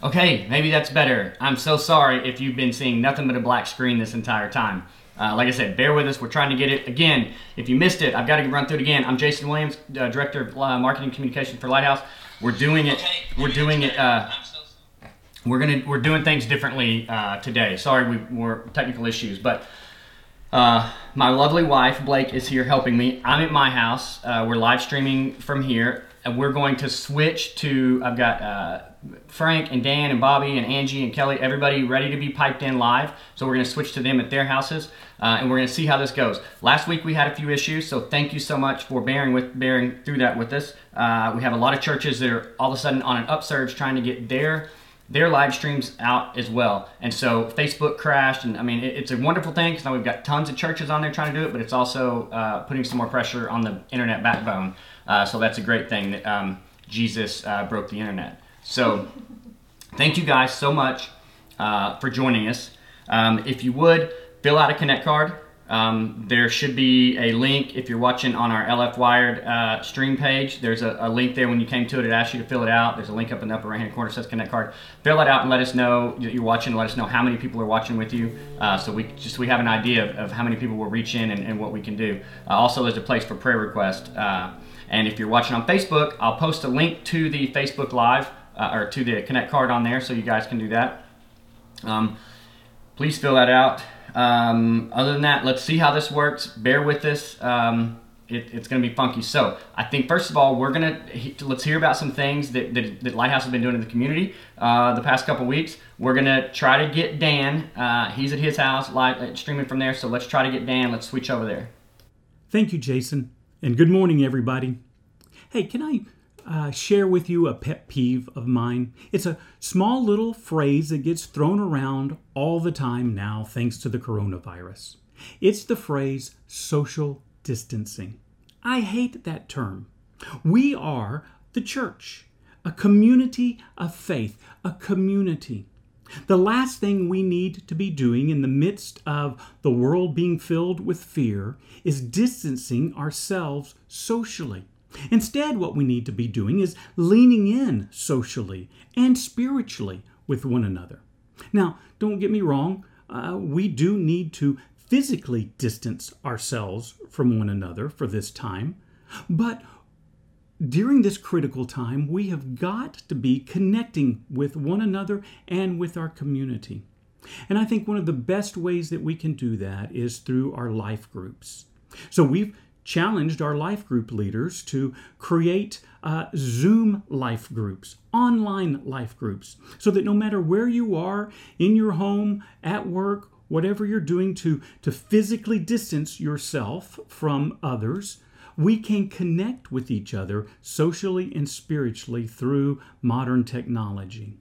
Okay, maybe that's better. I'm so sorry if you've been seeing nothing but a black screen this entire time. Uh, like I said, bear with us. We're trying to get it again. If you missed it, I've got to run through it again. I'm Jason Williams, uh, Director of uh, Marketing Communication for Lighthouse. We're doing it. We're doing it. Uh, we're gonna. We're doing things differently uh, today. Sorry, we were technical issues, but uh, my lovely wife Blake is here helping me. I'm at my house. we're live streaming from here, and we're going to switch to. I've got Frank and Dan and Bobby and Angie and Kelly, everybody ready to be piped in live. So we're going to switch to them at their houses, uh, and we're going to see how this goes. Last week we had a few issues, so thank you so much for bearing with bearing through that with us. Uh, we have a lot of churches that are all of a sudden on an upsurge trying to get their their live streams out as well. And so Facebook crashed, and I mean it, it's a wonderful thing because now we've got tons of churches on there trying to do it, but it's also uh, putting some more pressure on the internet backbone. Uh, so that's a great thing that um, Jesus uh, broke the internet. So, thank you guys so much uh, for joining us. Um, if you would, fill out a Connect card. Um, there should be a link if you're watching on our LF Wired uh, stream page. There's a, a, link there when you came to it. It asks you to fill it out. There's a link up in the upper right hand corner says Connect Card. Fill it out and let us know that you're watching. Let us know how many people are watching with you, uh, so we just we have an idea of, of, how many people will reach in and, and what we can do. Also, there's a place for prayer request. And if you're watching on Facebook, I'll post a link to the Facebook Live uh, or to the Connect card on there, so you guys can do that. Um, please fill that out. Um, other than that, let's see how this works. Bear with us. Um, it, it's going to be funky. So I think first of all, we're going to let's hear about some things that, that, that, Lighthouse has been doing in the community uh, the past couple weeks. We're going to try to get Dan. Uh, he's at his house, live uh, streaming from there. So let's try to get Dan. Let's switch over there. Thank you, Jason, and good morning, everybody. Hey, can I uh, share with you a pet peeve of mine. It's a small little phrase that gets thrown around all the time now, thanks to the coronavirus. It's the phrase social distancing. I hate that term. We are the church, a community of faith, a community. The last thing we need to be doing in the midst of the world being filled with fear is distancing ourselves socially. Instead, what we need to be doing is leaning in socially and spiritually with one another. Now, don't get me wrong, uh, we do need to physically distance ourselves from one another for this time, but during this critical time, we have got to be connecting with one another and with our community. And I think one of the best ways that we can do that is through our life groups. So we've challenged our life group leaders to create uh, Zoom life groups, online life groups, so that no matter where you are in your home, at work, whatever you're doing to, to physically distance yourself from others, we can connect with each other socially and spiritually through modern technology.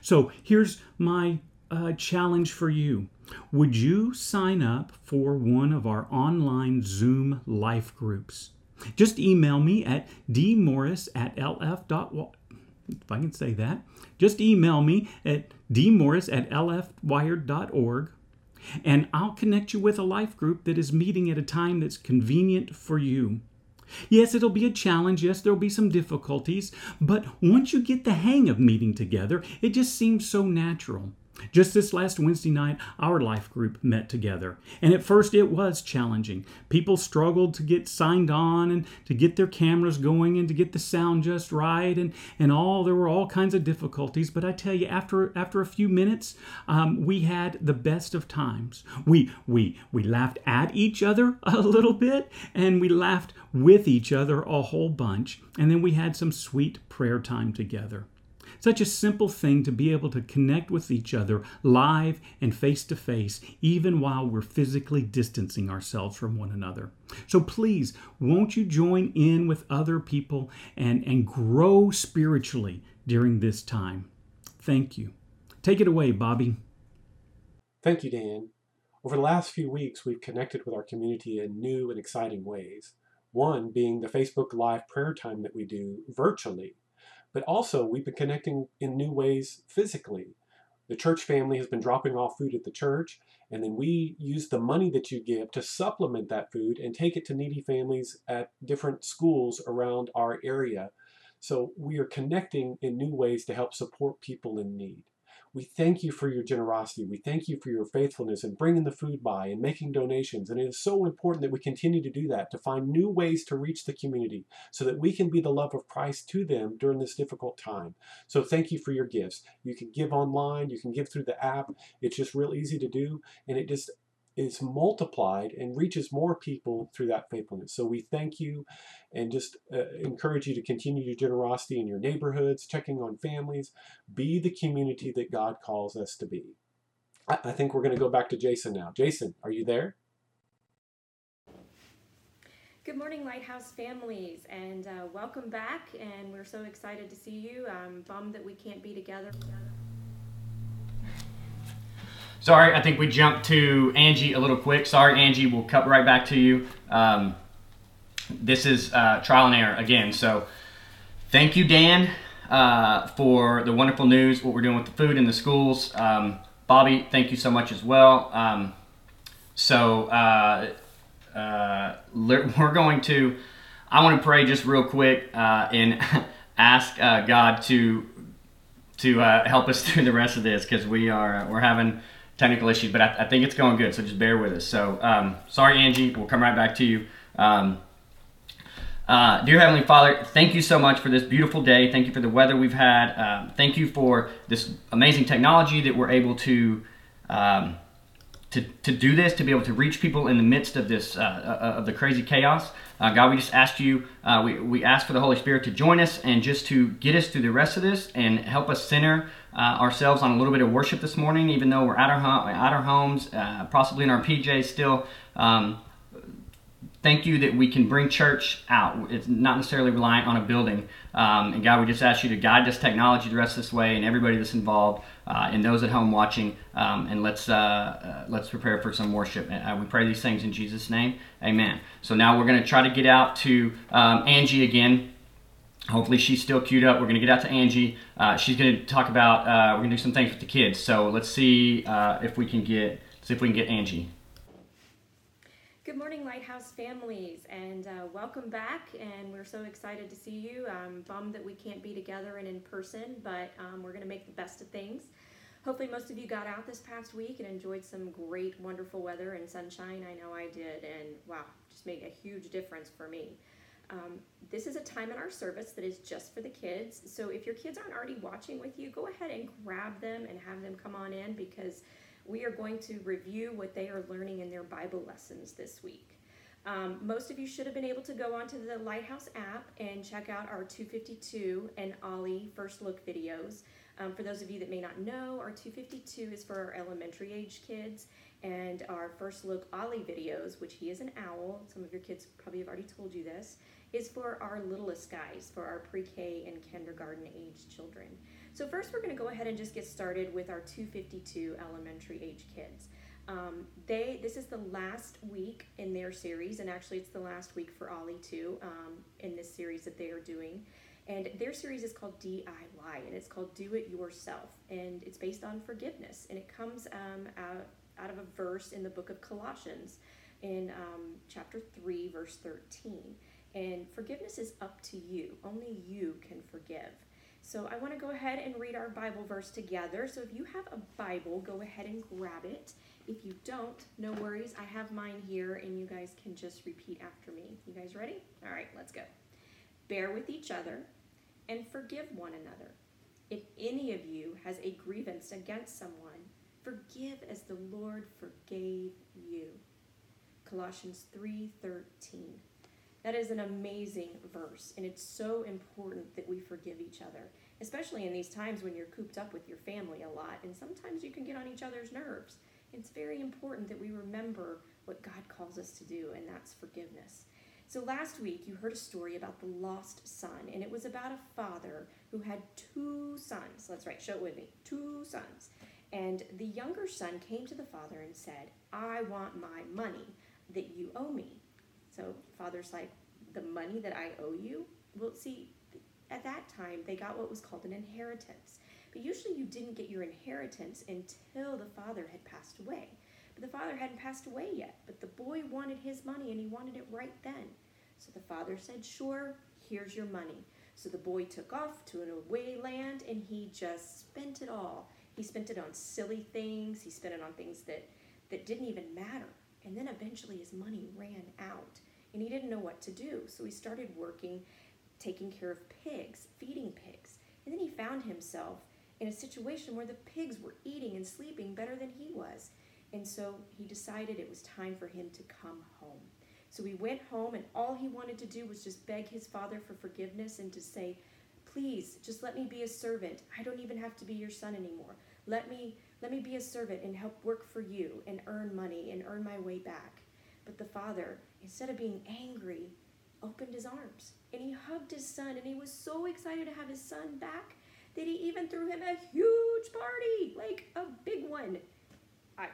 So here's my uh, challenge for you. Would you sign up for one of our online Zoom life groups? Just email me at dmorris at. If I can say that, just email me at dmorris at lfwired.org and I'll connect you with a life group that is meeting at a time that's convenient for you. Yes, it'll be a challenge. Yes, there'll be some difficulties. But once you get the hang of meeting together, it just seems so natural. Just this last Wednesday night, our life group met together. And at first, it was challenging. People struggled to get signed on and to get their cameras going and to get the sound just right and, and all. There were all kinds of difficulties. But I tell you, after, after a few minutes, um, we had the best of times. We, we, we laughed at each other a little bit and we laughed with each other a whole bunch. And then we had some sweet prayer time together. Such a simple thing to be able to connect with each other live and face to face, even while we're physically distancing ourselves from one another. So please, won't you join in with other people and, and grow spiritually during this time? Thank you. Take it away, Bobby. Thank you, Dan. Over the last few weeks, we've connected with our community in new and exciting ways. One being the Facebook Live prayer time that we do virtually but also, we've been connecting in new ways physically. The church family has been dropping off food at the church, and then we use the money that you give to supplement that food and take it to needy families at different schools around our area So we are connecting in new ways to help support people in need. We thank you for your generosity. We thank you for your faithfulness in bringing the food by and making donations. And it is so important that we continue to do that, to find new ways to reach the community so that we can be the love of Christ to them during this difficult time. So thank you for your gifts. You can give online, you can give through the app. It's just real easy to do. And it just is multiplied and reaches more people through that faithfulness. So we thank you and just uh, encourage you to continue your generosity in your neighborhoods, checking on families. Be the community that God calls us to be. I, I think we're going to go back to Jason now. Jason, are you there? Good morning, Lighthouse families, and uh, welcome back. And we're so excited to see you. I'm bummed that we can't be together. Sorry, I think we jumped to Angie a little quick. Sorry, Angie, we'll cut right back to you. Um, this is uh, trial and error again. So thank you, Dan, uh, for the wonderful news, what we're doing with the food in the schools. Um, Bobby, thank you so much as well. Um, so uh, uh we're going to, I want to pray just real quick uh, and ask uh, God to to help us through the rest of this because we are we're having technical issues, but I, I, think it's going good. So just bear with us. So um, sorry, Angie. We'll come right back to you. Um, uh, dear Heavenly Father, thank you so much for this beautiful day. Thank you for the weather we've had. Um, thank you for this amazing technology that we're able to um, to, to do this, to be able to reach people in the midst of this, uh, uh, of the crazy chaos. Uh, God, we just ask you, uh, we, we ask for the Holy Spirit to join us and just to get us through the rest of this and help us center uh, ourselves on a little bit of worship this morning, even though we're at our, at our homes, uh, possibly in our PJs still. Um, thank you that we can bring church out. It's not necessarily reliant on a building. Um, and God, we just ask you to guide this technology the rest of this way and everybody that's involved uh, and those at home watching. Um, and let's uh, uh, let's prepare for some worship. Uh, we pray these things in Jesus' name. Amen. So now we're going to try to get out to um, Angie again. Hopefully she's still queued up. We're going to get out to Angie. Uh, she's going to talk about. We're going to do some things with the kids. So let's see if we can get see if we can get Angie. Good morning, Lighthouse families, and uh, welcome back. And we're so excited to see you. I'm bummed that we can't be together and in person, but um, we're going to make the best of things. Hopefully, most of you got out this past week and enjoyed some great, wonderful weather and sunshine. I know I did, and wow, just made a huge difference for me. Um, this is a time in our service that is just for the kids. So if your kids aren't already watching with you, go ahead and grab them and have them come on in because we are going to review what they are learning in their Bible lessons this week. Um, most of you should have been able to go onto the Lighthouse app and check out our 252 and Ollie first look videos. Um, for those of you that may not know, our 252 is for our elementary age kids, and our first look Ollie videos, which he is an owl, some of your kids probably have already told you this, is for our littlest guys, for our pre K and kindergarten age children. So first we're going to go ahead and just get started with our 252 elementary age kids. Um, they this is the last week in their series, and actually it's the last week for Ollie too um, in this series that they are doing. And their series is called DIY, and it's called Do It Yourself, and it's based on forgiveness, and it comes um, out out of a verse in the book of Colossians, in um, chapter three, verse thirteen. And forgiveness is up to you. Only you can forgive. So I want to go ahead and read our Bible verse together. So if you have a Bible, go ahead and grab it. If you don't, no worries. I have mine here and you guys can just repeat after me. You guys ready? All right, let's go. Bear with each other and forgive one another. If any of you has a grievance against someone, forgive as the Lord forgave you. Colossians 3:13. That is an amazing verse, and it's so important that we forgive each other, especially in these times when you're cooped up with your family a lot, and sometimes you can get on each other's nerves. It's very important that we remember what God calls us to do, and that's forgiveness. So, last week you heard a story about the lost son, and it was about a father who had two sons. Let's write, show it with me two sons. And the younger son came to the father and said, I want my money that you owe me. So father's like, the money that I owe you? Well, see, at that time, they got what was called an inheritance. But usually you didn't get your inheritance until the father had passed away. But the father hadn't passed away yet. But the boy wanted his money and he wanted it right then. So the father said, Sure, here's your money. So the boy took off to an away land and he just spent it all. He spent it on silly things, he spent it on things that, that didn't even matter. And then eventually his money ran out and he didn't know what to do. So he started working, taking care of pigs, feeding pigs. And then he found himself in a situation where the pigs were eating and sleeping better than he was. And so he decided it was time for him to come home. So he went home, and all he wanted to do was just beg his father for forgiveness and to say, Please, just let me be a servant. I don't even have to be your son anymore. Let me, let me be a servant and help work for you and earn money and earn my way back. But the father, instead of being angry, opened his arms and he hugged his son, and he was so excited to have his son back that he even threw him a huge party, like a big one. I,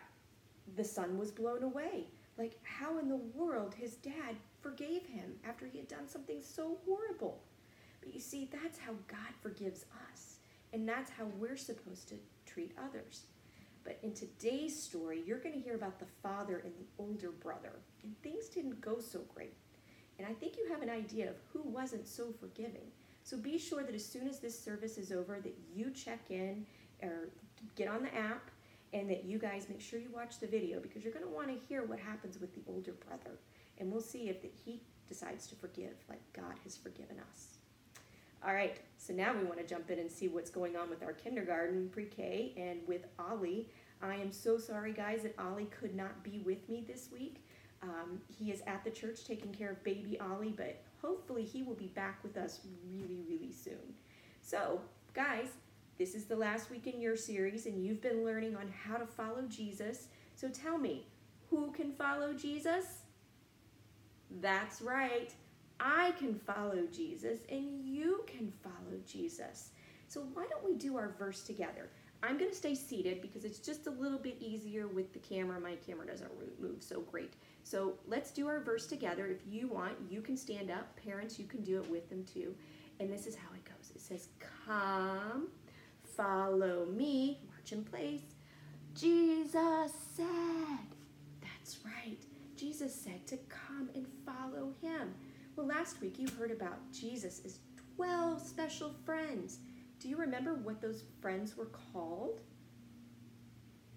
the son was blown away. Like, how in the world his dad forgave him after he had done something so horrible? But you see, that's how God forgives us, and that's how we're supposed to treat others. But in today's story, you're going to hear about the father and the older brother, and things didn't go so great. And I think you have an idea of who wasn't so forgiving. So be sure that as soon as this service is over, that you check in or get on the app and that you guys make sure you watch the video because you're going to want to hear what happens with the older brother. And we'll see if that he decides to forgive like God has forgiven us. All right, so now we want to jump in and see what's going on with our kindergarten, pre K, and with Ollie. I am so sorry, guys, that Ollie could not be with me this week. Um, he is at the church taking care of baby Ollie, but hopefully he will be back with us really, really soon. So, guys, this is the last week in your series, and you've been learning on how to follow Jesus. So tell me, who can follow Jesus? That's right. I can follow Jesus, and you can follow Jesus. So why don't we do our verse together? I'm going to stay seated because it's just a little bit easier with the camera. My camera doesn't move so great. So let's do our verse together. If you want, you can stand up. Parents, you can do it with them too. And this is how it goes. It says, Come Follow me, march in place. Jesus said, That's right. Jesus said to come and follow him. Well, last week you heard about Jesus' 12 special friends. Do you remember what those friends were called?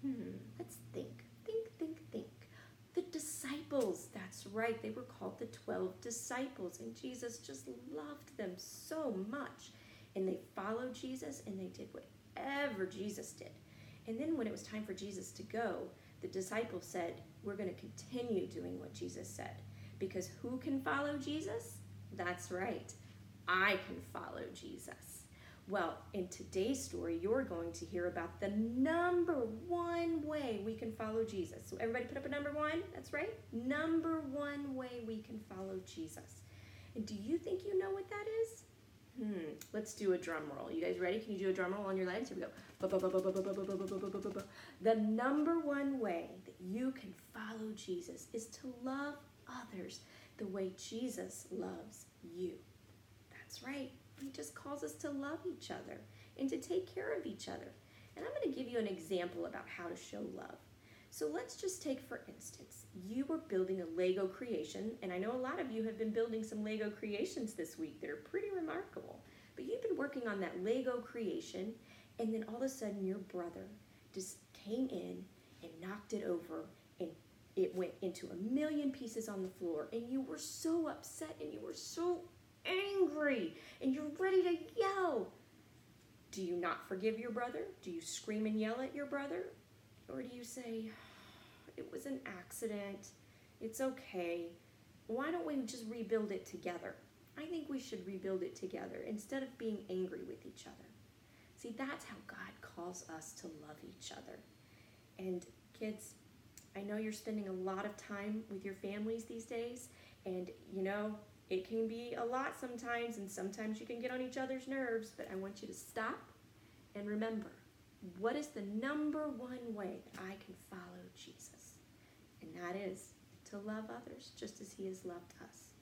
Hmm, let's think, disciples, that's right, they were called the 12 disciples, and Jesus just loved them so much and they followed Jesus and they did whatever Jesus did. And then when it was time for Jesus to go, the disciples said, We're going to continue doing what Jesus said. Because who can follow Jesus? That's right, I can follow Jesus. Well, in today's story, you're going to hear about the number one way we can follow Jesus. So, everybody put up a number one. That's right. Number one way we can follow Jesus. And do you think you know what that is? Hmm. Let's do a drum roll. You guys ready? Can you do a drum roll on your legs? Here we go. The number one way that you can follow Jesus is to love others the way Jesus loves you. That's right. He just calls us to love each other and to take care of each other. And I'm going to give you an example about how to show love. So let's just take, for instance, you were building a Lego creation, and I know a lot of you have been building some Lego creations this week that are pretty remarkable. But you've been working on that Lego creation, and then all of a sudden your brother just came in and knocked it over, and it went into a million pieces on the floor, and you were so upset and you were so angry, and you're ready to yell. Do you not forgive your brother? Do you scream and yell at your brother? Or do you say, it was an accident, it's okay, why don't we just rebuild it together? I think we should rebuild it together instead of being angry with each other. See, that's how God calls us to love each other. And kids, I know you're spending a lot of time with your families these days, and you know, it can be a lot sometimes, and sometimes you can get on each other's nerves, but I want you to stop and remember what is the number one way that I can follow Jesus? And that is to love others just as he has loved us.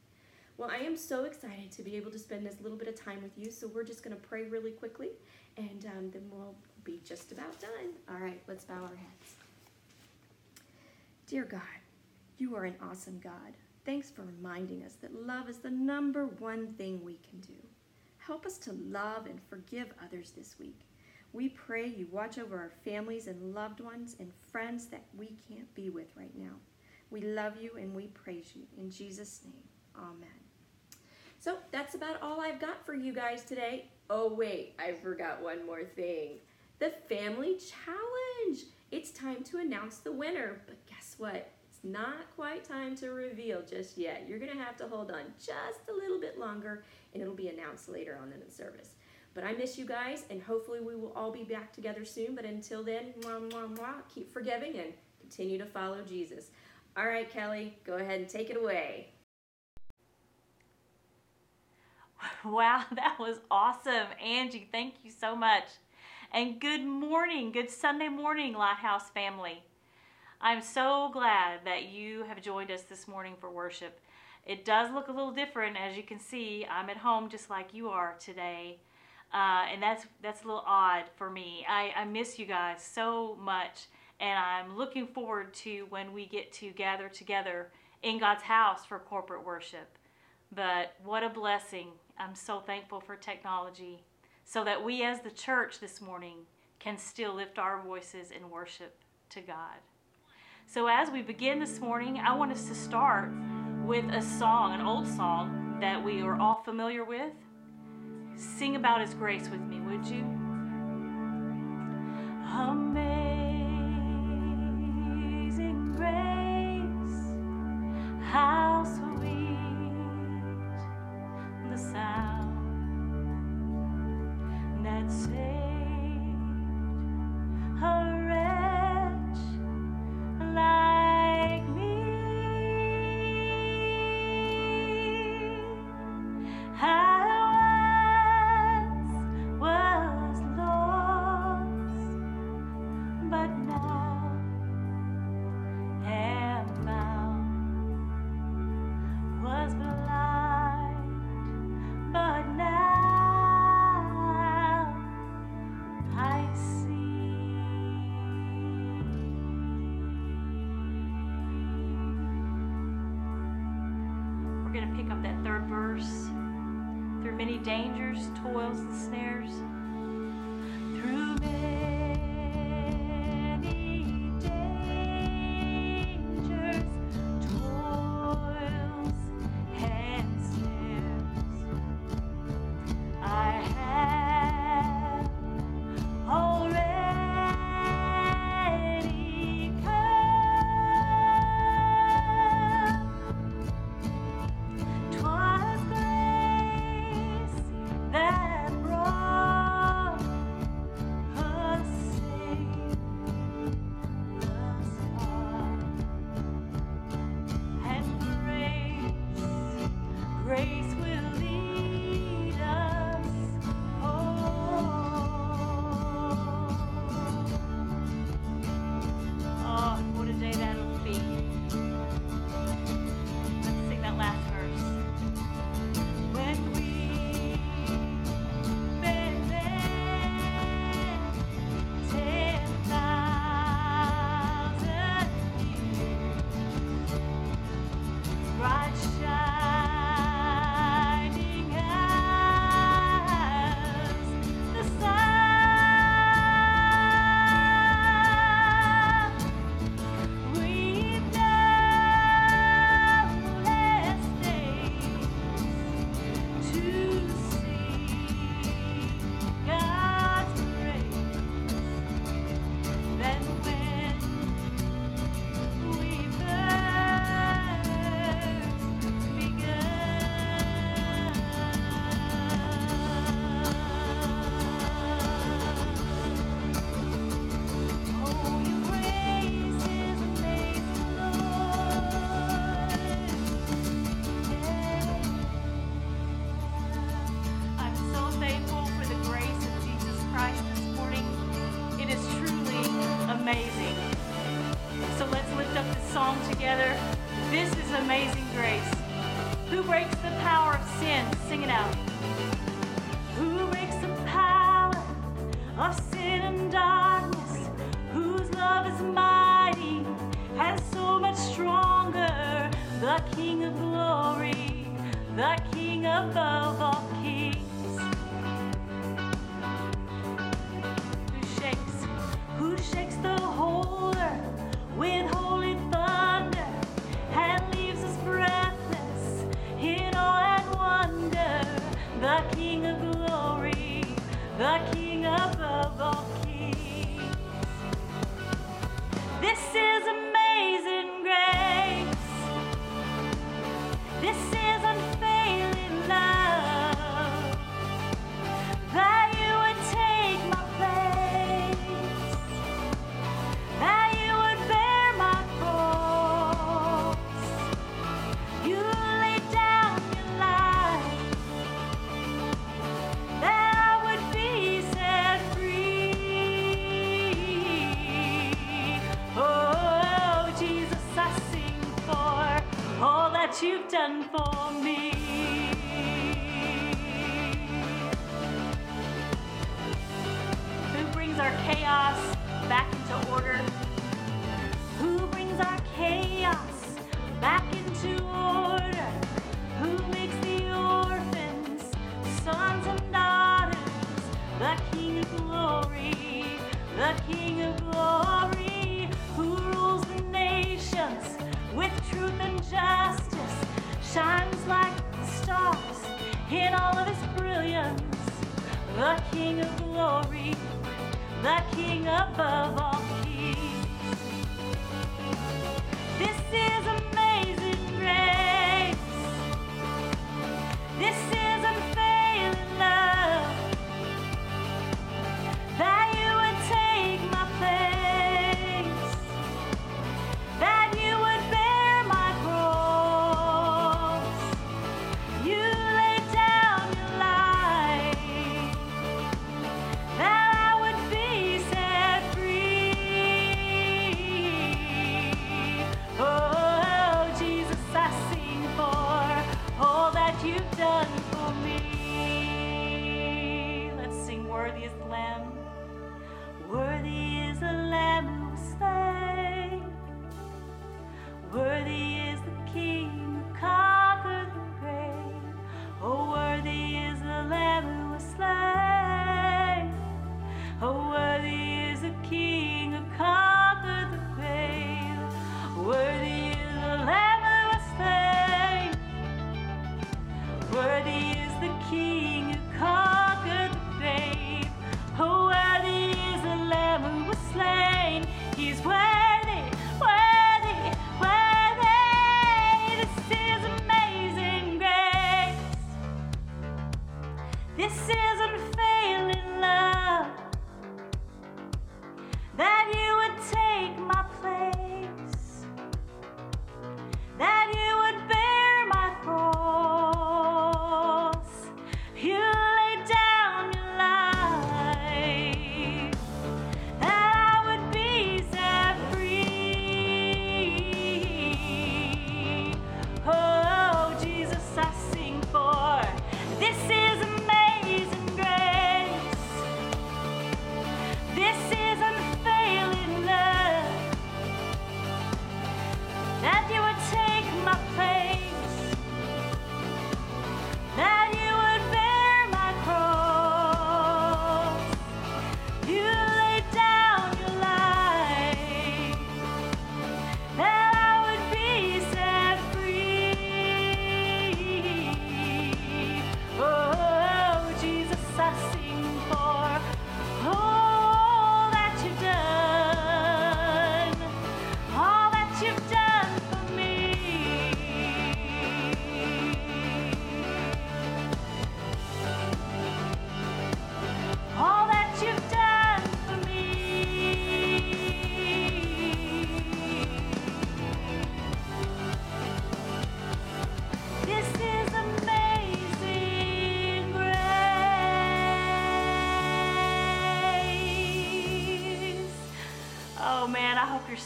Well, I am so excited to be able to spend this little bit of time with you, so we're just going to pray really quickly, and um, then we'll be just about done. All right, let's bow our heads. Dear God, you are an awesome God. Thanks for reminding us that love is the number one thing we can do. Help us to love and forgive others this week. We pray you watch over our families and loved ones and friends that we can't be with right now. We love you and we praise you. In Jesus' name, amen. So that's about all I've got for you guys today. Oh, wait, I forgot one more thing the family challenge. It's time to announce the winner, but guess what? It's not quite time to reveal just yet. You're going to have to hold on just a little bit longer, and it'll be announced later on in the service. But I miss you guys, and hopefully we will all be back together soon. But until then, mwah, mwah, mwah, keep forgiving and continue to follow Jesus. All right, Kelly, go ahead and take it away. Wow, that was awesome. Angie, thank you so much. And good morning, good Sunday morning, Lighthouse family. I'm so glad that you have joined us this morning for worship. It does look a little different, as you can see. I'm at home just like you are today. Uh, and that's that's a little odd for me. I, I miss you guys so much, and I'm looking forward to when we get to gather together in God's house for corporate worship. But what a blessing I'm so thankful for technology so that we as the church this morning can still lift our voices in worship to God. So as we begin this morning, I want us to start with a song, an old song that we are all familiar with. Sing about his grace with me, would you? Amazing grace, how sweet the sound that saved wretch like We're going to pick up that third verse. Through many dangers, toils, and snares. Through many truth and justice shines like the stars in all of his brilliance. The King of glory, the King above all.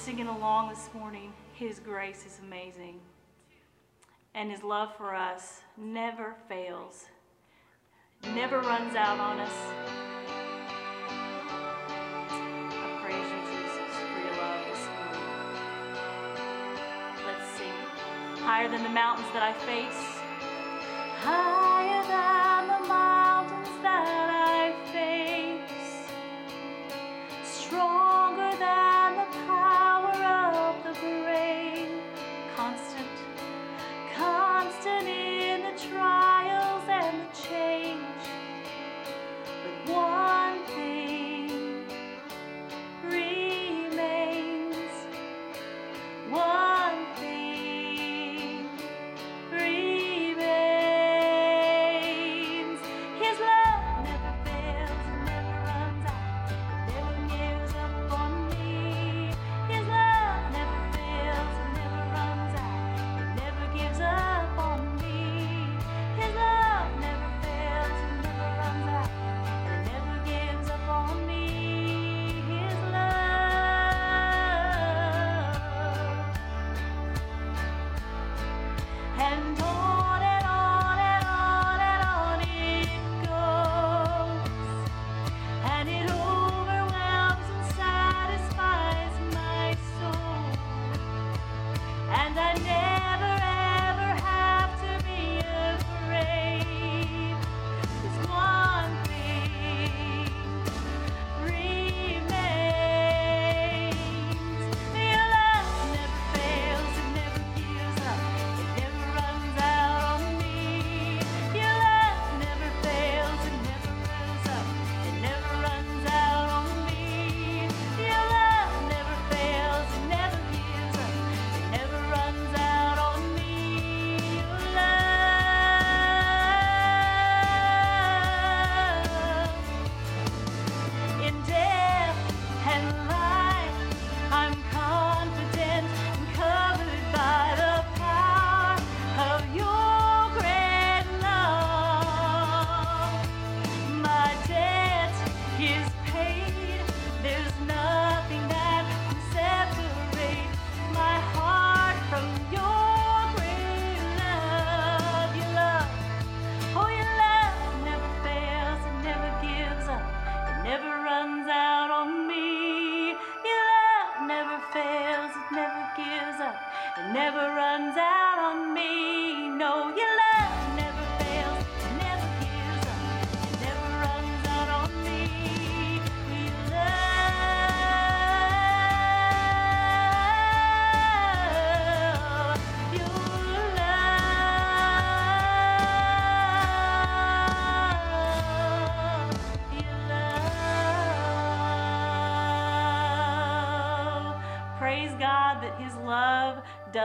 singing along this morning, His grace is amazing. And His love for us never fails, never runs out on us. I praise you, Jesus, for your love this morning. Let's sing. Higher than the mountains that I face.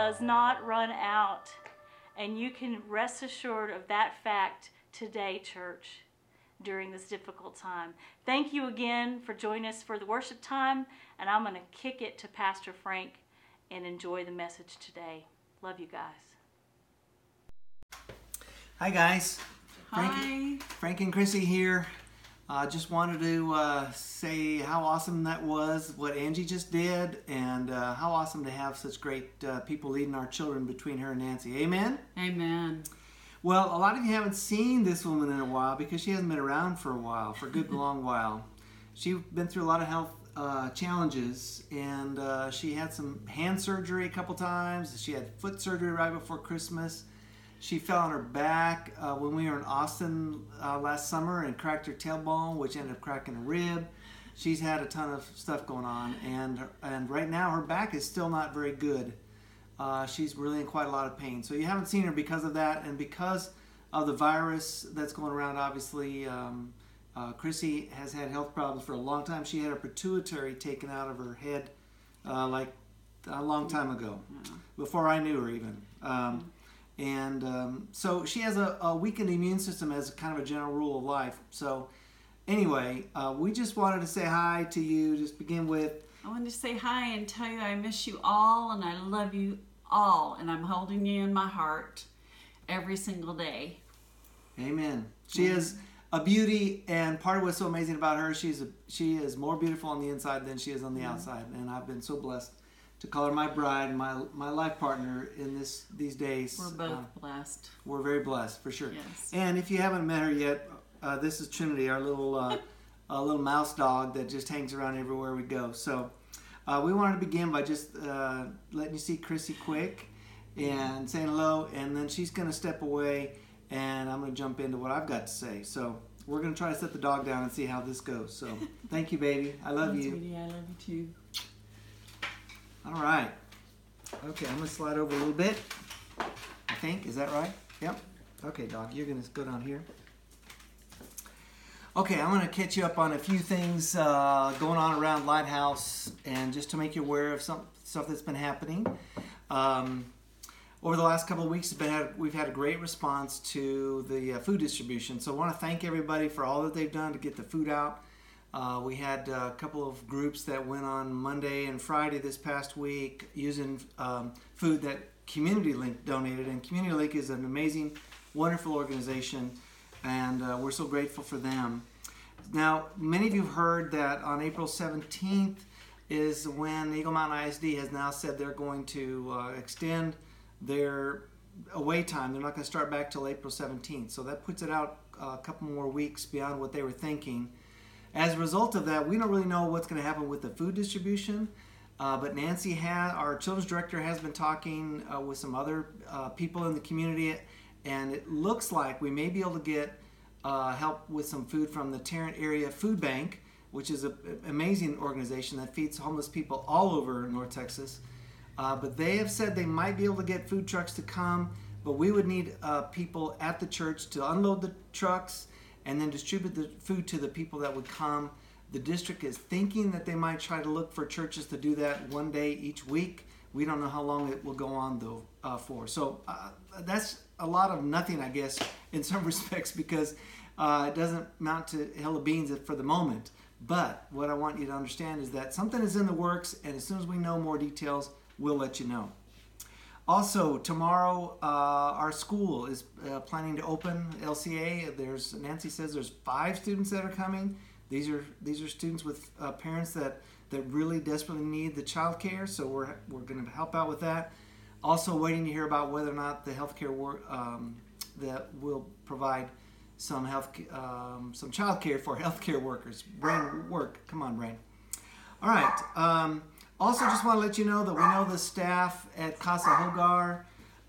Does not run out. And you can rest assured of that fact today, church, during this difficult time. Thank you again for joining us for the worship time. And I'm going to kick it to Pastor Frank and enjoy the message today. Love you guys. Hi guys. Hi. Frank, Frank and Chrissy here. Uh, just wanted to uh, say how awesome that was, what Angie just did, and uh, how awesome to have such great uh, people leading our children between her and Nancy. Amen? Amen. Well, a lot of you haven't seen this woman in a while because she hasn't been around for a while, for a good long while. She's been through a lot of health uh, challenges, and uh, she had some hand surgery a couple times. She had foot surgery right before Christmas. She fell on her back uh, when we were in Austin uh, last summer and cracked her tailbone, which ended up cracking a rib. She's had a ton of stuff going on, and and right now her back is still not very good. Uh, she's really in quite a lot of pain. So you haven't seen her because of that, and because of the virus that's going around. Obviously, um, uh, Chrissy has had health problems for a long time. She had a pituitary taken out of her head, uh, like a long time ago, before I knew her even. Um, and um, so she has a, a weakened immune system as kind of a general rule of life. So anyway, uh, we just wanted to say hi to you. Just begin with I wanted to say hi and tell you I miss you all and I love you all and I'm holding you in my heart every single day. Amen. She is a beauty, and part of what's so amazing about her, she's a, she is more beautiful on the inside than she is on the outside. And I've been so blessed to call her my bride, my my life partner in this these days. We're both Uh, blessed. we're very blessed for sure. Yes. And if you haven't met her yet, uh, this is Trinity, our little uh, a little mouse dog that just hangs around everywhere we go. So uh, we wanted to begin by just uh, letting you see Chrissy quick and saying hello, and then she's going to step away, and I'm going to jump into what I've got to say. So we're going to try to set the dog down and see how this goes. So thank you, baby. I love you. sweetie. I love you too. All right. Okay, I'm gonna slide over a little bit. I think is that right? Yep. Okay, dog, you're gonna go down here. Okay, I'm gonna catch you up on a few things uh, going on around Lighthouse, and just to make you aware of some stuff that's been happening. Um, over the last couple of weeks, we've had a great response to the uh, food distribution. So I want to thank everybody for all that they've done to get the food out. Uh, we had a couple of groups that went on Monday and Friday this past week using um, food that Community Link donated. And Community Link is an amazing, wonderful organization, and uh, we're so grateful for them. Now, many of you have heard that on April 17th is when Eagle Mountain ISD has now said they're going to uh, extend their away time. They're not going to start back till April 17th. So that puts it out a couple more weeks beyond what they were thinking. As a result of that, we don't really know what's going to happen with the food distribution. Uh, but Nancy, our children's director, has been talking uh, with some other uh, people in the community, and it looks like we may be able to get uh, help with some food from the Tarrant Area Food Bank, which is an amazing organization that feeds homeless people all over North Texas. Uh, but they have said they might be able to get food trucks to come, but we would need uh, people at the church to unload the trucks and then distribute the food to the people that would come. The district is thinking that they might try to look for churches to do that one day each week. We don't know how long it will go on though uh, for. So uh, that's a lot of nothing, I guess, in some respects, because uh, it doesn't amount to a hill of beans for the moment. But what I want you to understand is that something is in the works, and as soon as we know more details, we'll let you know. Also, tomorrow, uh, our school is uh, planning to open LCA. There's Nancy says there's five students that are coming. These are these are students with uh, parents that that really desperately need the child care. So we're we're going to help out with that. Also, waiting to hear about whether or not the healthcare work um, that will provide some health um, some child care for healthcare workers. Brain work. Come on, brain. All right. Um, also, just want to let you know that we know the staff at Casa Hogar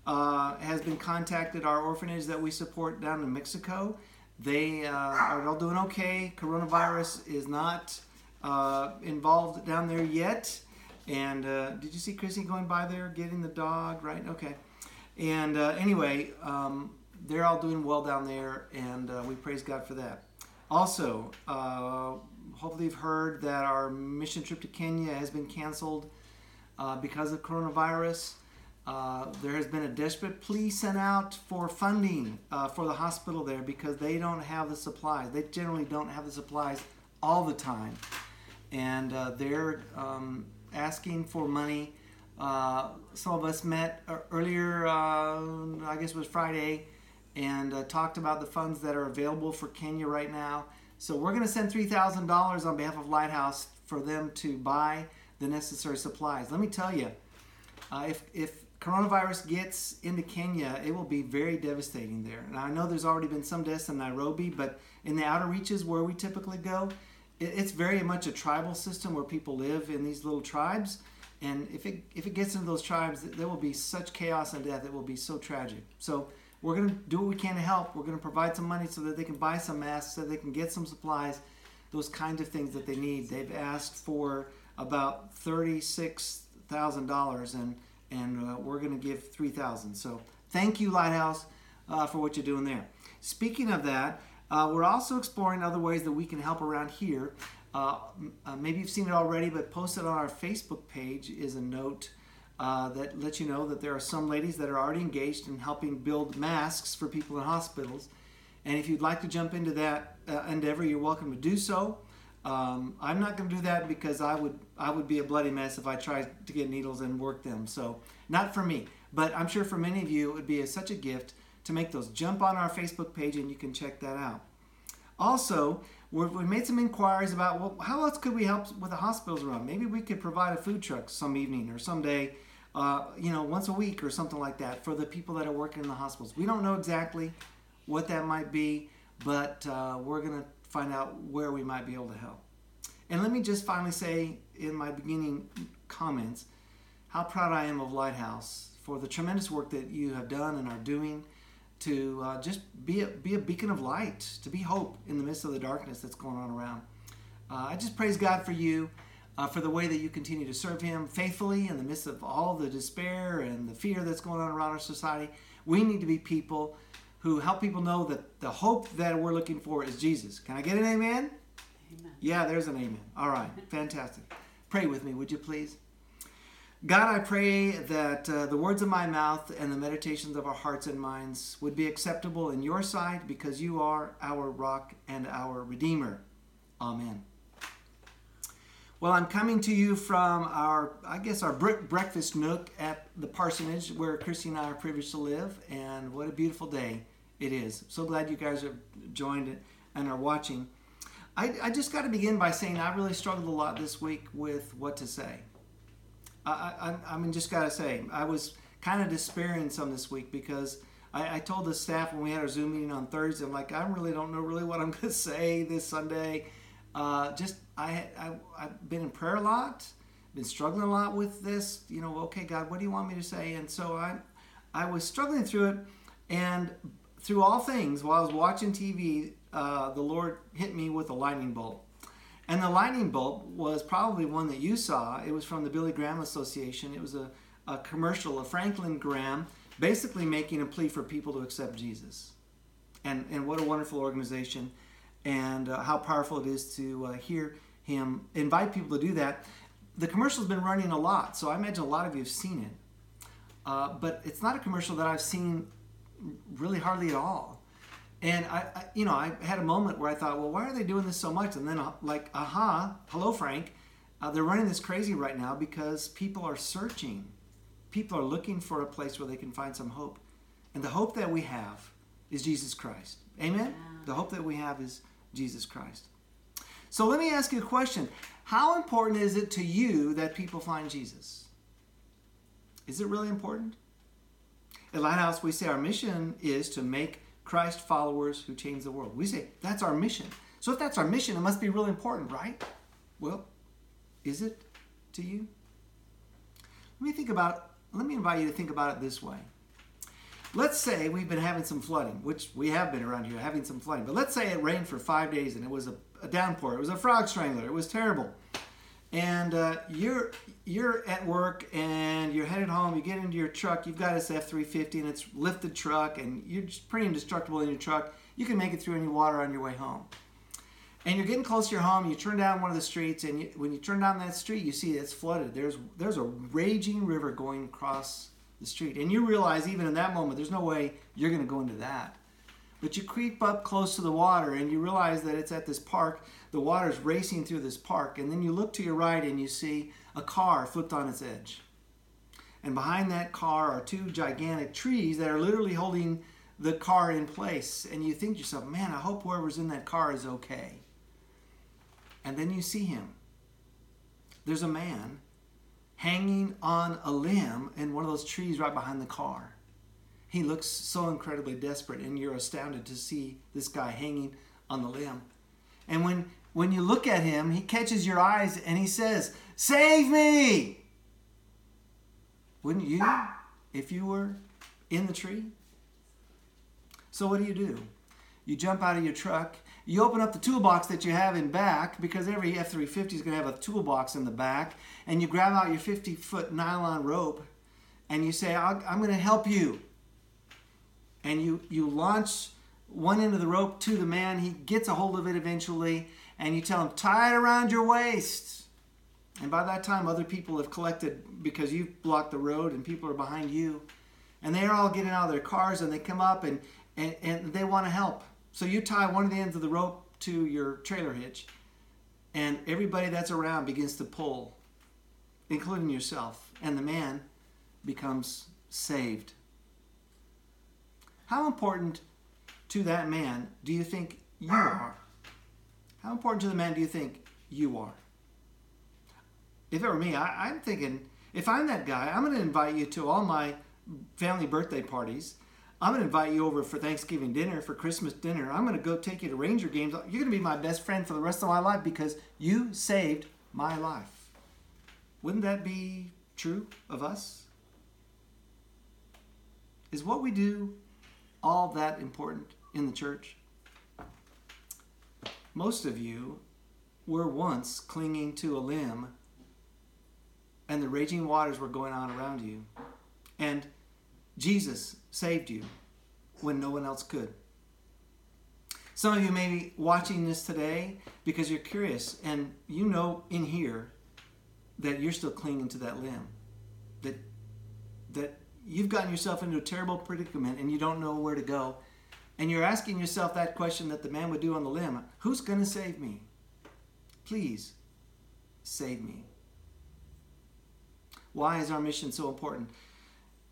uh, has been contacted. Our orphanage that we support down in Mexico, they uh, are all doing okay. Coronavirus is not uh, involved down there yet. And uh, did you see Chrissy going by there getting the dog? Right. Okay. And uh, anyway, um, they're all doing well down there, and uh, we praise God for that. Also, hopefully you've heard that our mission trip to Kenya has been canceled uh, because of coronavirus. Uh, there has been a desperate plea sent out for funding uh, for the hospital there because they don't have the supplies. They generally don't have the supplies all the time. And uh, they're um, asking for money. Uh, some of us met earlier, uh, I guess it was Friday, and talked about the funds that are available for Kenya right now. So we're going to send $3,000 on behalf of Lighthouse for them to buy the necessary supplies. Let me tell you, uh, if, if coronavirus gets into Kenya, it will be very devastating there. And I know there's already been some deaths in Nairobi, but in the outer reaches where we typically go, it, it's very much a tribal system where people live in these little tribes. And if it, if it gets into those tribes, there will be such chaos and death. It will be so tragic. So we're going to do what we can to help. We're going to provide some money so that they can buy some masks, so they can get some supplies, those kinds of things that they need. They've asked for about thirty-six thousand dollars, and and uh, we're going to give three thousand. So thank you, Lighthouse, uh, for what you're doing there. Speaking of that, uh, we're also exploring other ways that we can help around here. Uh, uh, maybe you've seen it already, but posted on our Facebook page is a note uh, that lets you know that there are some ladies that are already engaged in helping build masks for people in hospitals. And if you'd like to jump into that uh, endeavor, you're welcome to do so. Um, I'm not going to do that because I would I would be a bloody mess if I tried to get needles and work them. So not for me, but I'm sure for many of you it would be a, such a gift to make those. Jump on our Facebook page and you can check that out. Also, we made some inquiries about well, how else could we help with the hospitals around? Maybe we could provide a food truck some evening or someday uh, you know, once a week or something like that for the people that are working in the hospitals. We don't know exactly what that might be, but uh, we're going to find out where we might be able to help. And let me just finally say in my beginning comments how proud I am of Lighthouse for the tremendous work that you have done and are doing to uh, just be a, be a beacon of light, to be hope in the midst of the darkness that's going on around. Uh, I just praise God for you uh, for the way that you continue to serve Him faithfully in the midst of all the despair and the fear that's going on around our society. We need to be people who help people know that the hope that we're looking for is Jesus. Can I get an amen? Amen. Yeah, there's an amen. All right, fantastic. Pray with me, would you please? God, I pray that uh, the words of my mouth and the meditations of our hearts and minds would be acceptable in your sight because you are our rock and our Redeemer. Amen. Well, I'm coming to you from our, I guess, our breakfast nook at the parsonage where Christy and I are privileged to live. And what a beautiful day it is. So glad you guys have joined and are watching. I, I just got to begin by saying I really struggled a lot this week with what to say. I, I, I mean, just got to say, I was kind of despairing some this week because I, I told the staff when we had our Zoom meeting on Thursday, I'm like, I really don't know really what I'm going to say this Sunday. Uh, just I, I I've been in prayer a lot, been struggling a lot with this. You know, okay, God, what do you want me to say? And so I I was struggling through it, and through all things, while I was watching TV, uh, the Lord hit me with a lightning bolt. And the lightning bolt was probably one that you saw. It was from the Billy Graham Association. It was a, a commercial of Franklin Graham basically making a plea for people to accept Jesus. And, and what a wonderful organization, and uh, how powerful it is to uh, hear him invite people to do that. The commercial's been running a lot, so I imagine a lot of you have seen it. Uh, but it's not a commercial that I've seen really hardly at all. And I, I, you know, I had a moment where I thought, well, why are they doing this so much? And then, uh, like, aha, hello, Frank. Uh, they're running this crazy right now because people are searching. People are looking for a place where they can find some hope. And the hope that we have is Jesus Christ. Amen? Yeah. The hope that we have is Jesus Christ. So let me ask you a question. How important is it to you that people find Jesus? Is it really important? At Lighthouse, we say our mission is to make Christ followers who change the world. We say that's our mission. So if that's our mission, it must be really important, right? Well, is it to you? Let me think about let me invite you to think about it this way. Let's say we've been having some flooding, which we have been around here having some flooding. But let's say it rained for five days and it was a, a downpour. It was a frog strangler. It was terrible and uh, you're you're at work and you're headed home. You get into your truck. You've got this F three fifty and it's lifted truck, and you're just pretty indestructible in your truck. You can make it through any water on your way home. And you're getting close to your home. You turn down one of the streets, and you, when you turn down that street, you see it's flooded. There's there's a raging river going across the street, and you realize even in that moment, there's no way you're going to go into that. But you creep up close to the water, and you realize that it's at this park the water's racing through this park, and then you look to your right and you see a car flipped on its edge. And behind that car are two gigantic trees that are literally holding the car in place. And you think to yourself, man, I hope whoever's in that car is okay. And then you see him. There's a man hanging on a limb in one of those trees right behind the car. He looks so incredibly desperate, and you're astounded to see this guy hanging on the limb. And when when you look at him, he catches your eyes and he says, Save me! Wouldn't you if you were in the tree? So, what do you do? You jump out of your truck, you open up the toolbox that you have in back because every F 350 is going to have a toolbox in the back, and you grab out your 50 foot nylon rope and you say, I'm going to help you. And you, you launch one end of the rope to the man. He gets a hold of it eventually and you tell him, tie it around your waist. And by that time, other people have collected because you've blocked the road and people are behind you. And they're all getting out of their cars and they come up and, and, and they want to help. So you tie one of the ends of the rope to your trailer hitch, and everybody that's around begins to pull, including yourself. And the man becomes saved. How important to that man do you think you are? How important to the man do you think you are? If it were me, I, am thinking, if I'm that guy, I'm going to invite you to all my family birthday parties. I'm going to invite you over for Thanksgiving dinner, for Christmas dinner. I'm going to go take you to Ranger games. You're going to be my best friend for the rest of my life because you saved my life. Wouldn't that be true of us? Is what we do all that important in the church? Most of you were once clinging to a limb and the raging waters were going on around you. And Jesus saved you when no one else could. Some of you may be watching this today because you're curious and you know in here that you're still clinging to that limb. That that you've gotten yourself into a terrible predicament and you don't know where to go and you're asking yourself that question that the man would do on the limb Who's going to save me? Please save me. Why is our mission so important?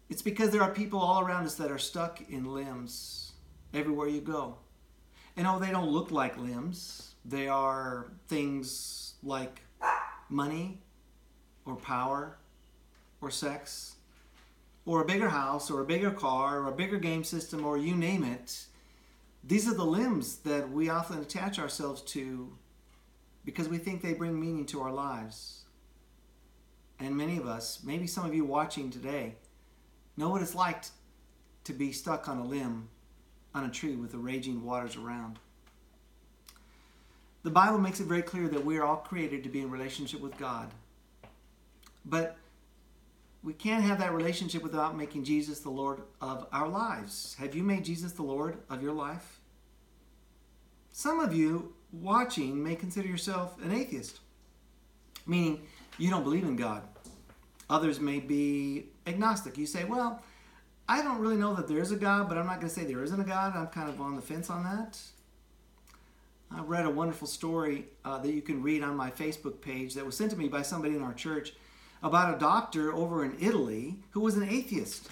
It's because there are people all around us that are stuck in limbs everywhere you go. And oh, they don't look like limbs. They are things like money or power or sex or a bigger house or a bigger car or a bigger game system or you name it. These are the limbs that we often attach ourselves to because we think they bring meaning to our lives. And many of us, maybe some of you watching today, know what it's like to be stuck on a limb on a tree with the raging waters around. The Bible makes it very clear that we are all created to be in relationship with God. But we can't have that relationship without making Jesus the Lord of our lives. Have you made Jesus the Lord of your life? Some of you watching may consider yourself an atheist, meaning you don't believe in God. Others may be agnostic. You say, well, I don't really know that there is a God, but I'm not going to say there isn't a God. I'm kind of on the fence on that. I read a wonderful story uh, that you can read on my Facebook page that was sent to me by somebody in our church about a doctor over in Italy who was an atheist.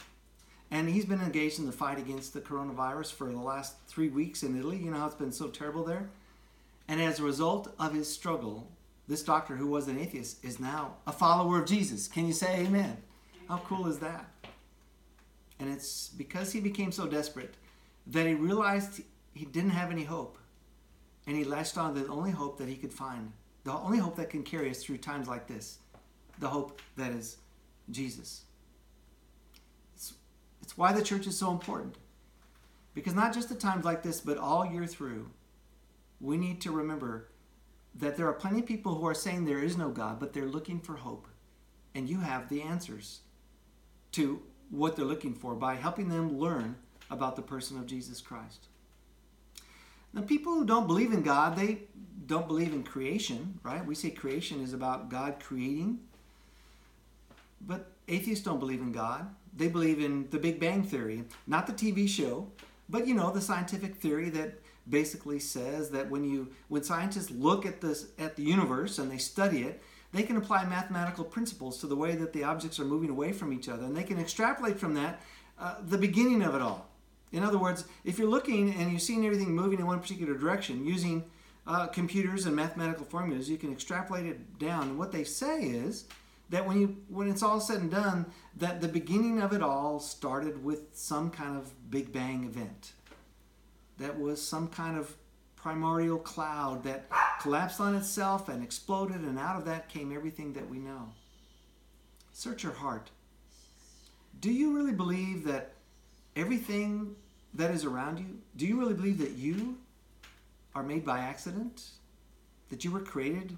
And he's been engaged in the fight against the coronavirus for the last three weeks in Italy. You know how it's been so terrible there? And as a result of his struggle, this doctor who was an atheist is now a follower of Jesus. Can you say amen? How cool is that? And it's because he became so desperate that he realized he didn't have any hope. And he latched on to the only hope that he could find, the only hope that can carry us through times like this, the hope that is Jesus. It's, it's why the church is so important. Because not just at times like this, but all year through, we need to remember that there are plenty of people who are saying there is no God, but they're looking for hope. And you have the answers to what they're looking for by helping them learn about the person of Jesus Christ. Now, people who don't believe in God, they don't believe in creation, right? We say creation is about God creating. But atheists don't believe in God. They believe in the Big Bang Theory, not the TV show, but you know, the scientific theory that basically says that when you when scientists look at this at the universe and they study it, they can apply mathematical principles to the way that the objects are moving away from each other, and they can extrapolate from that uh, the beginning of it all. In other words, if you're looking and you're seeing everything moving in one particular direction using uh, computers and mathematical formulas, you can extrapolate it down. And what they say is that when you when it's all said and done, that the beginning of it all started with some kind of Big Bang event. That was some kind of primordial cloud that collapsed on itself and exploded, and out of that came everything that we know. Search your heart. Do you really believe that everything that is around you, do you really believe that you are made by accident? That you were created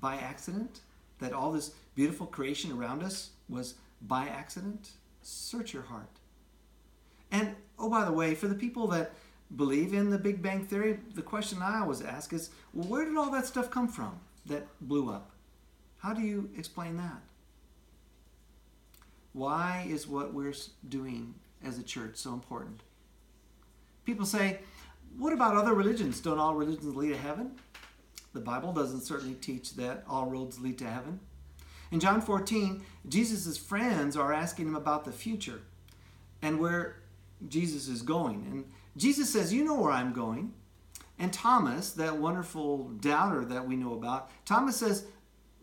by accident? That all this beautiful creation around us was by accident? Search your heart. And, oh, by the way, for the people that believe in the Big Bang Theory, the question I always ask is well, where did all that stuff come from that blew up? How do you explain that? Why is what we're doing as a church so important? People say, what about other religions? Don't all religions lead to heaven? The Bible doesn't certainly teach that all roads lead to heaven. In John 14, Jesus' friends are asking him about the future and where Jesus is going. And Jesus says, You know where I'm going. And Thomas, that wonderful doubter that we know about, Thomas says,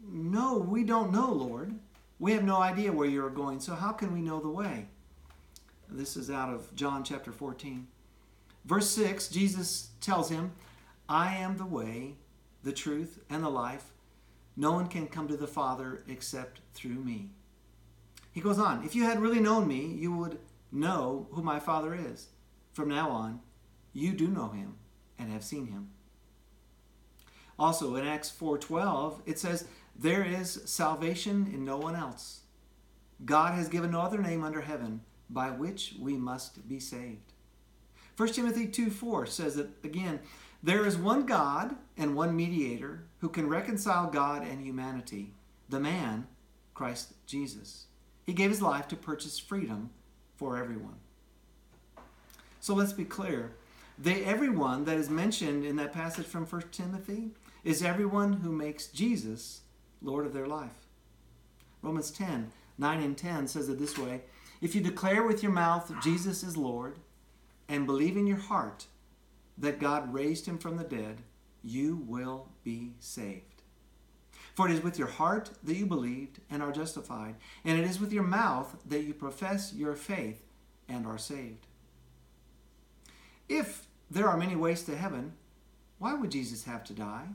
No, we don't know, Lord. We have no idea where you're going, so how can we know the way? This is out of John chapter 14. Verse 6, Jesus tells him, I am the way, the truth, and the life. No one can come to the Father except through me. He goes on, If you had really known me, you would know who my Father is. From now on, you do know him and have seen him. Also in Acts 4:12, it says, "There is salvation in no one else. God has given no other name under heaven by which we must be saved." 1 Timothy 2:4 says that again, there is one God and one mediator who can reconcile God and humanity, the man, Christ Jesus. He gave his life to purchase freedom for everyone. So let's be clear. They, everyone that is mentioned in that passage from 1 Timothy is everyone who makes Jesus Lord of their life. Romans 10 9 and 10 says it this way If you declare with your mouth Jesus is Lord and believe in your heart that God raised him from the dead, you will be saved. For it is with your heart that you believed and are justified, and it is with your mouth that you profess your faith and are saved. If there are many ways to heaven, why would Jesus have to die?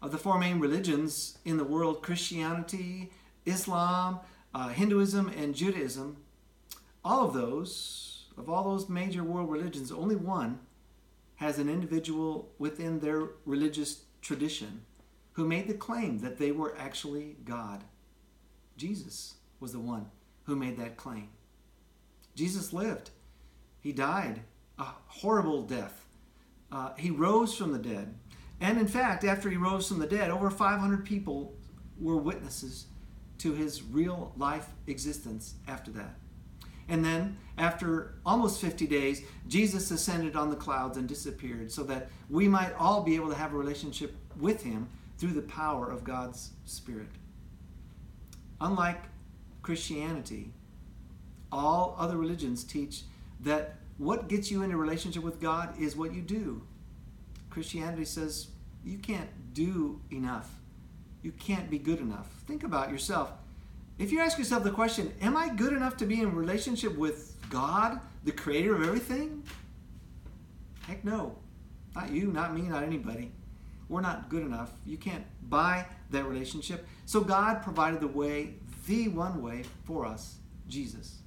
Of the four main religions in the world Christianity, Islam, uh, Hinduism, and Judaism all of those, of all those major world religions, only one has an individual within their religious tradition who made the claim that they were actually God. Jesus was the one who made that claim. Jesus lived. He died a horrible death. Uh, he rose from the dead. And in fact, after he rose from the dead, over 500 people were witnesses to his real life existence after that. And then, after almost 50 days, Jesus ascended on the clouds and disappeared so that we might all be able to have a relationship with him through the power of God's Spirit. Unlike Christianity, all other religions teach that what gets you in a relationship with God is what you do. Christianity says you can't do enough. You can't be good enough. Think about yourself. If you ask yourself the question, Am I good enough to be in relationship with God, the creator of everything? Heck no. Not you, not me, not anybody. We're not good enough. You can't buy that relationship. So God provided the way, the one way for us Jesus.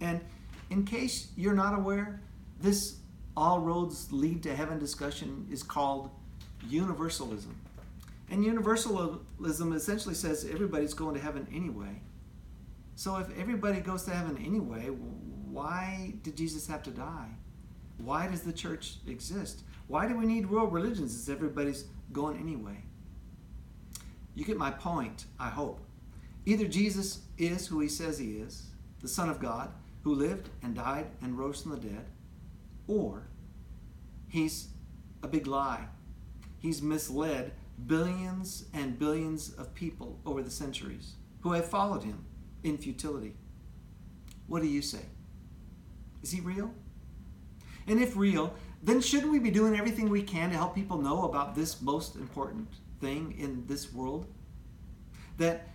And in case you're not aware, this all roads lead to heaven discussion is called universalism. And universalism essentially says everybody's going to heaven anyway. So if everybody goes to heaven anyway, why did Jesus have to die? Why does the church exist? Why do we need world religions if everybody's going anyway? You get my point, I hope. Either Jesus is who he says he is, the Son of God, who lived and died and rose from the dead, or he's a big lie. He's misled billions and billions of people over the centuries who have followed him in futility. What do you say? Is he real? And if real, then shouldn't we be doing everything we can to help people know about this most important thing in this world? That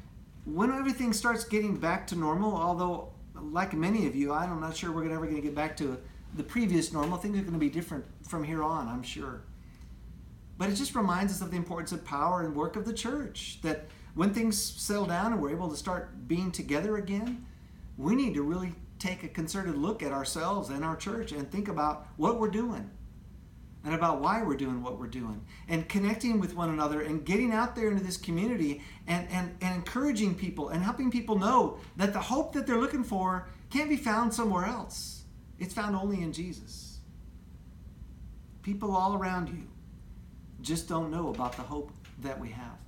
when everything starts getting back to normal, although, like many of you, I'm not sure we're ever going to get back to the previous normal, things are going to be different from here on, I'm sure. But it just reminds us of the importance of power and work of the church. That when things settle down and we're able to start being together again, we need to really take a concerted look at ourselves and our church and think about what we're doing and about why we're doing what we're doing and connecting with one another and getting out there into this community and, and, and encouraging people and helping people know that the hope that they're looking for can't be found somewhere else. It's found only in Jesus. People all around you just don't know about the hope that we have.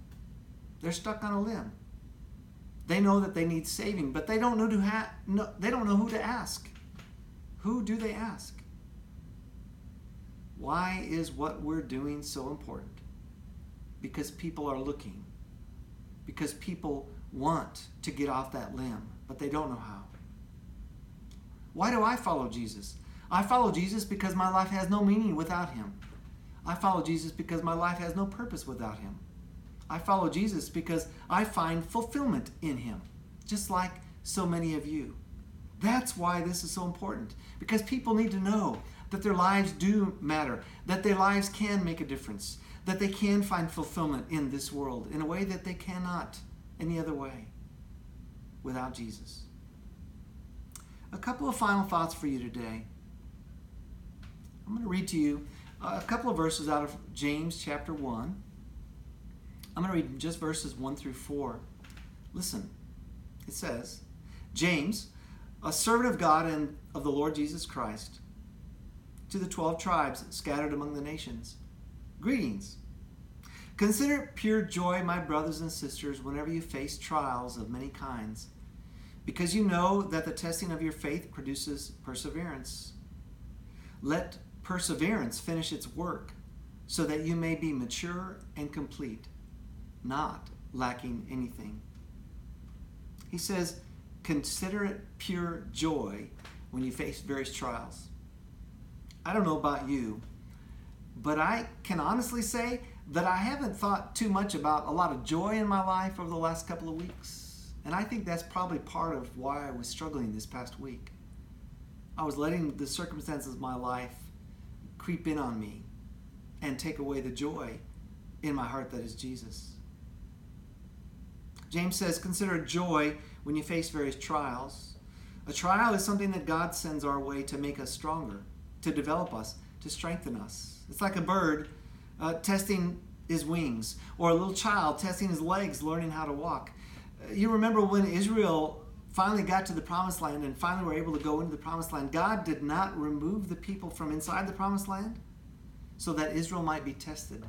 They're stuck on a limb. They know that they need saving, but they don't know to ha- no, they don't know who to ask. Who do they ask? Why is what we're doing so important? Because people are looking. Because people want to get off that limb, but they don't know how. Why do I follow Jesus? I follow Jesus because my life has no meaning without him. I follow Jesus because my life has no purpose without him. I follow Jesus because I find fulfillment in him, just like so many of you. That's why this is so important, because people need to know that their lives do matter, that their lives can make a difference, that they can find fulfillment in this world in a way that they cannot any other way without Jesus. A couple of final thoughts for you today. I'm going to read to you a couple of verses out of James chapter 1. I'm going to read just verses 1 through 4. Listen, it says, James, a servant of God and of the Lord Jesus Christ, to the 12 tribes scattered among the nations, greetings. Consider it pure joy, my brothers and sisters, whenever you face trials of many kinds, because you know that the testing of your faith produces perseverance. Let perseverance finish its work, so that you may be mature and complete, not lacking anything. He says, Consider it pure joy when you face various trials. I don't know about you, but I can honestly say that I haven't thought too much about a lot of joy in my life over the last couple of weeks. And I think that's probably part of why I was struggling this past week. I was letting the circumstances of my life creep in on me and take away the joy in my heart that is Jesus. James says, Consider joy when you face various trials. A trial is something that God sends our way to make us stronger, to develop us, to strengthen us. It's like a bird uh, testing his wings, or a little child testing his legs, learning how to walk. Uh, you remember when Israel finally got to the promised land and finally were able to go into the promised land, God did not remove the people from inside the promised land so that Israel might be tested.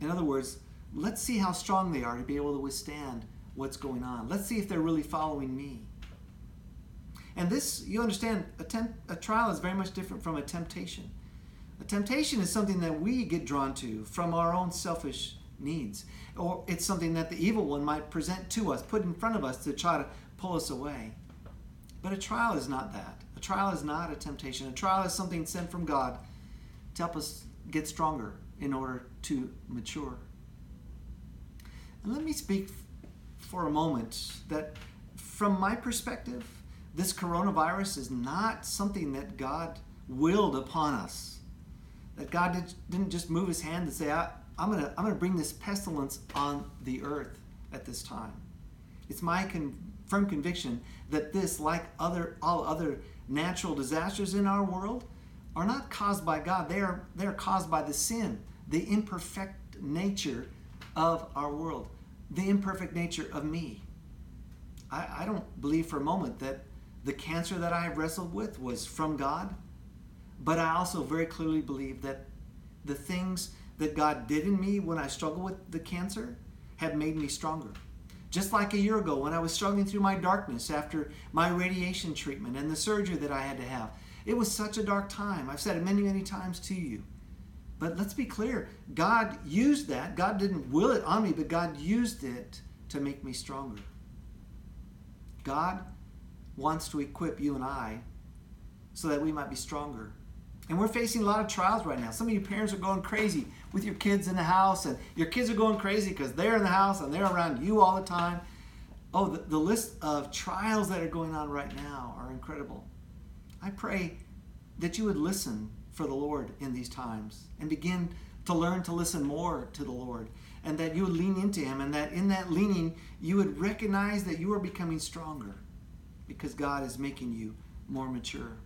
In other words, let's see how strong they are to be able to withstand what's going on. Let's see if they're really following me. And this, you understand, a, temp, a trial is very much different from a temptation. A temptation is something that we get drawn to from our own selfish needs, or it's something that the evil one might present to us, put in front of us to try to pull us away. But a trial is not that. A trial is not a temptation. A trial is something sent from God to help us get stronger in order to mature. And let me speak for a moment that from my perspective, this coronavirus is not something that God willed upon us. That God did, didn't just move his hand and say, I, am going to I'm going to bring this pestilence on the earth at this time. It's my con- firm conviction that this, like other all other natural disasters in our world, are not caused by God. They are, they are caused by the sin, the imperfect nature of our world, the imperfect nature of me. I, I don't believe for a moment that the cancer that I wrestled with was from God, but I also very clearly believe that the things that God did in me when I struggled with the cancer have made me stronger. Just like a year ago when I was struggling through my darkness after my radiation treatment and the surgery that I had to have. It was such a dark time. I've said it many, many times to you. But let's be clear God used that. God didn't will it on me, but God used it to make me stronger. God wants to equip you and I so that we might be stronger. And we're facing a lot of trials right now. Some of you parents are going crazy with your kids in the house, and your kids are going crazy because they're in the house and they're around you all the time. Oh, the, the list of trials that are going on right now are incredible. I pray that you would listen for the Lord in these times and begin to learn to listen more to the Lord and that you would lean into Him and that in that leaning you would recognize that you are becoming stronger because God is making you more mature.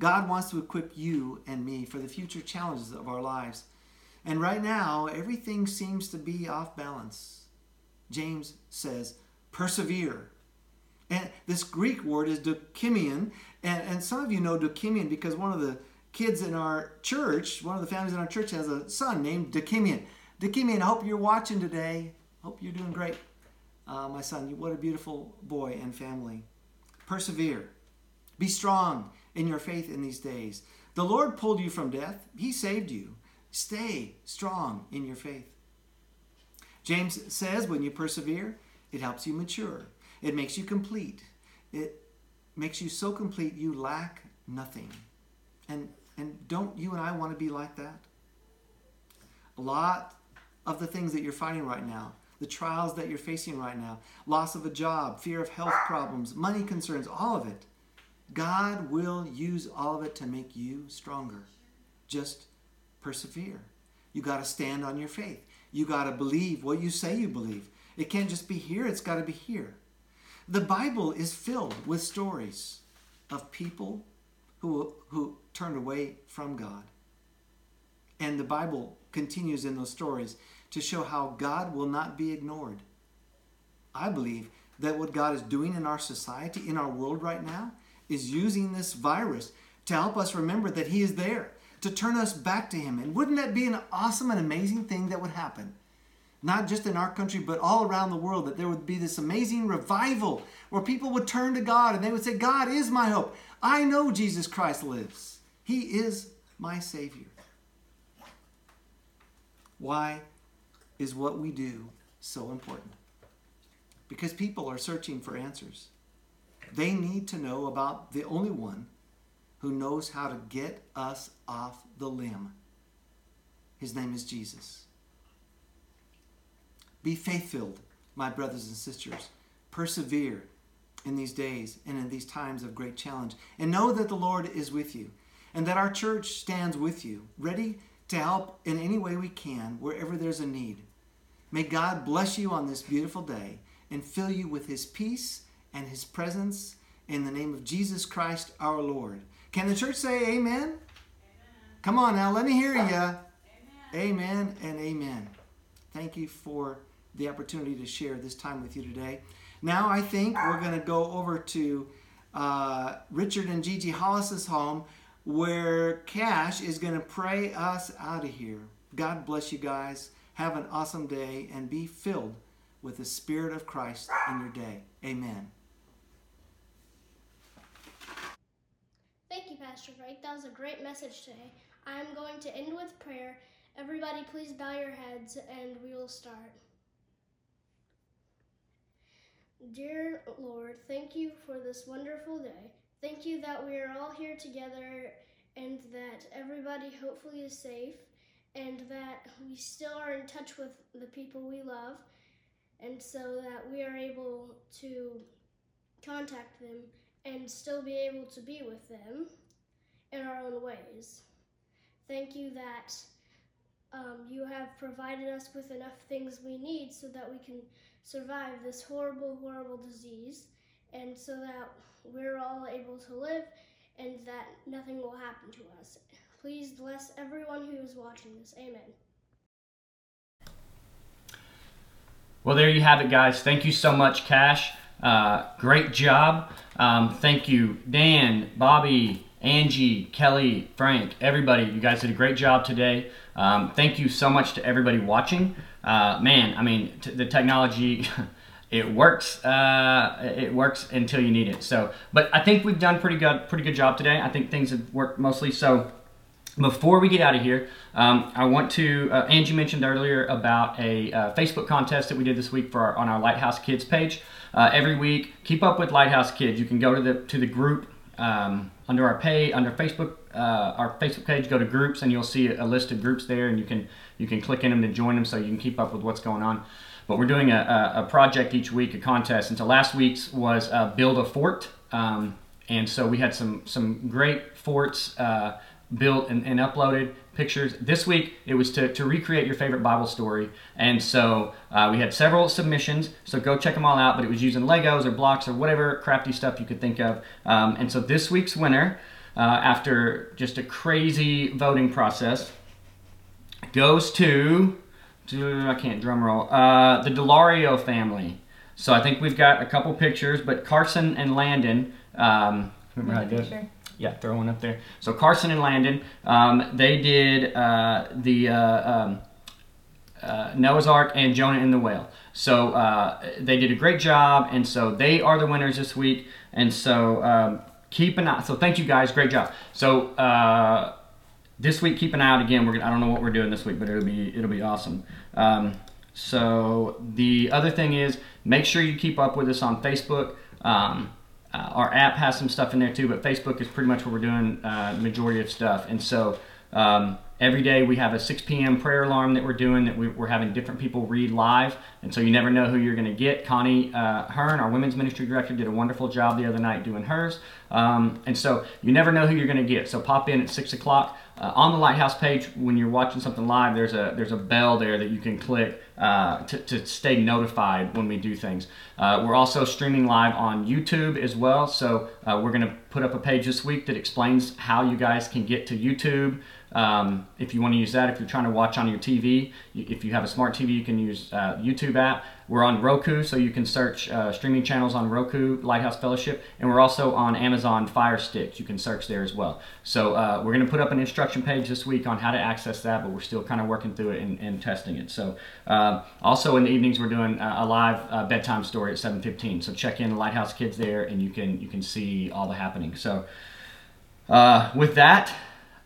God wants to equip you and me for the future challenges of our lives. And right now, everything seems to be off balance. James says, persevere. And this Greek word is dokimion, and, and some of you know dokimion because one of the kids in our church, one of the families in our church has a son named Dokimion. Dokimion, I hope you're watching today. Hope you're doing great. Uh, my son, what a beautiful boy and family. Persevere. Be strong in your faith in these days. The Lord pulled you from death, He saved you. Stay strong in your faith. James says when you persevere, it helps you mature. It makes you complete. It makes you so complete you lack nothing. And and don't you and I want to be like that? A lot of the things that you're fighting right now, the trials that you're facing right now, loss of a job, fear of health problems, money concerns, all of it. God will use all of it to make you stronger. Just persevere. You got to stand on your faith. You got to believe what you say you believe. It can't just be here, it's got to be here. The Bible is filled with stories of people who, who turned away from God. And the Bible continues in those stories to show how God will not be ignored. I believe that what God is doing in our society, in our world right now, is using this virus to help us remember that He is there, to turn us back to Him. And wouldn't that be an awesome and amazing thing that would happen? not just in our country, but all around the world, that there would be this amazing revival where people would turn to God and they would say, God is my hope. I know Jesus Christ lives. He is my Savior. Why is what we do so important? Because people are searching for answers. They need to know about the only one who knows how to get us off the limb His name is Jesus. Be faith filled, my brothers and sisters. Persevere in these days and in these times of great challenge. And know that the Lord is with you and that our church stands with you, ready to help in any way we can wherever there's a need. May God bless you on this beautiful day and fill you with his peace and his presence in the name of Jesus Christ our Lord. Can the church say amen? amen. Come on now, let me hear you. Amen. amen and amen. Thank you for the opportunity to share this time with you today. Now I think we're going to go over to uh, Richard and Gigi Hollis's home where Cash is going to pray us out of here. God bless you guys. Have an awesome day and be filled with the Spirit of Christ in your day. Amen. Thank you, Pastor Frank. That was a great message today. I am going to end with prayer. Everybody, please bow your heads and we will start. Dear Lord, thank you for this wonderful day. Thank you that we are all here together and that everybody hopefully is safe and that we still are in touch with the people we love and so that we are able to contact them and still be able to be with them in our own ways. Thank you that um, you have provided us with enough things we need so that we can survive this horrible, horrible disease and so that we're all able to live and that nothing will happen to us. Please bless everyone who is watching this. Amen. Well, there you have it, guys. Thank you so much, Cash. Uh, great job. Um, thank you, Dan, Bobby, Angie, Kelly, Frank, everybody. You guys did a great job today. Um, thank you so much to everybody watching. Uh, man, I mean, t- the technology. it works. Uh, it works until you need it. So, but I think we've done pretty good, pretty good job today. I think things have worked mostly. So, before we get out of here, um, I want to. Uh, Angie mentioned earlier about a uh, Facebook contest that we did this week for our, on our Lighthouse Kids page. Uh, every week, keep up with Lighthouse Kids. You can go to the to the group um, under our pay under Facebook uh, our Facebook page. Go to groups, and you'll see a list of groups there, and you can you can click in them to join them, so you can keep up with what's going on. But we're doing a, a, project each week, a contest. And so last week's was uh, build a fort, um, and so we had some some great forts uh, built and, and, uploaded pictures. This week it was to, to recreate your favorite Bible story, and so uh, we had several submissions. So go check them all out. But it was using Legos or blocks or whatever crafty stuff you could think of. Um, and so this week's winner, uh, after just a crazy voting process, goes to I can't drum roll. Uh, the Delario family. So I think we've got a couple pictures, but Carson and Landon. Um, remember how I did? Yeah, throw one up there. So Carson and Landon, um, they did uh, the uh, um, uh, Noah's Ark and Jonah and the Whale. So uh, they did a great job, and so they are the winners this week. And so um, keep an eye. So thank you guys, great job. So uh, this week, keep an eye out again. We're gonna, I don't know what we're doing this week, but it'll be it'll be awesome. Um, so the other thing is make sure you keep up with us on Facebook. Um, uh, our app has some stuff in there too, but Facebook is pretty much where we're doing uh, majority of stuff. And so um, every day we have a 6 p.m. prayer alarm that we're doing that we, are having different people read live. And so you never know who you're going to get. Connie uh, Hearn, our women's ministry director, did a wonderful job the other night doing hers. Um, and so you never know who you're going to get. So pop in at 6 o'clock. Uh, on the Lighthouse page, when you're watching something live, there's a there's a bell there that you can click uh, to, to stay notified when we do things. Uh, we're also streaming live on YouTube as well, so uh, we're going to put up a page this week that explains how you guys can get to YouTube. Um, if you want to use that, if you're trying to watch on your TV, if you have a smart TV, you can use uh, YouTube app. We're on Roku, so you can search uh, streaming channels on Roku, Lighthouse Fellowship, and we're also on Amazon Fire Sticks. You can search there as well. So uh, we're going to put up an instruction page this week on how to access that, but we're still kind of working through it and, and testing it. So uh, also in the evenings, we're doing a live uh, bedtime story at 7:15. So check in Lighthouse Kids there, and you can you can see all the happening. So uh, with that.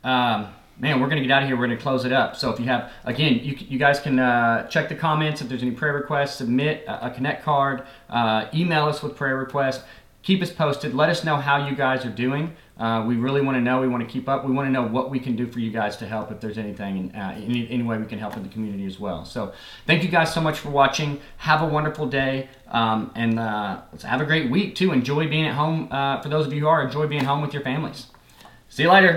Um, man, we're going to get out of here. We're going to close it up. So if you have, again, you, you guys can uh, check the comments if there's any prayer requests, submit a, a connect card, uh, email us with prayer requests. keep us posted. Let us know how you guys are doing. Uh, we really want to know. We want to keep up. We want to know what we can do for you guys to help if there's anything, uh, any, any way we can help in the community as well. So, thank you guys so much for watching. Have a wonderful day, um, and uh, have a great week too. Enjoy being at home. Uh, for those of you who are, enjoy being home with your families. See you later.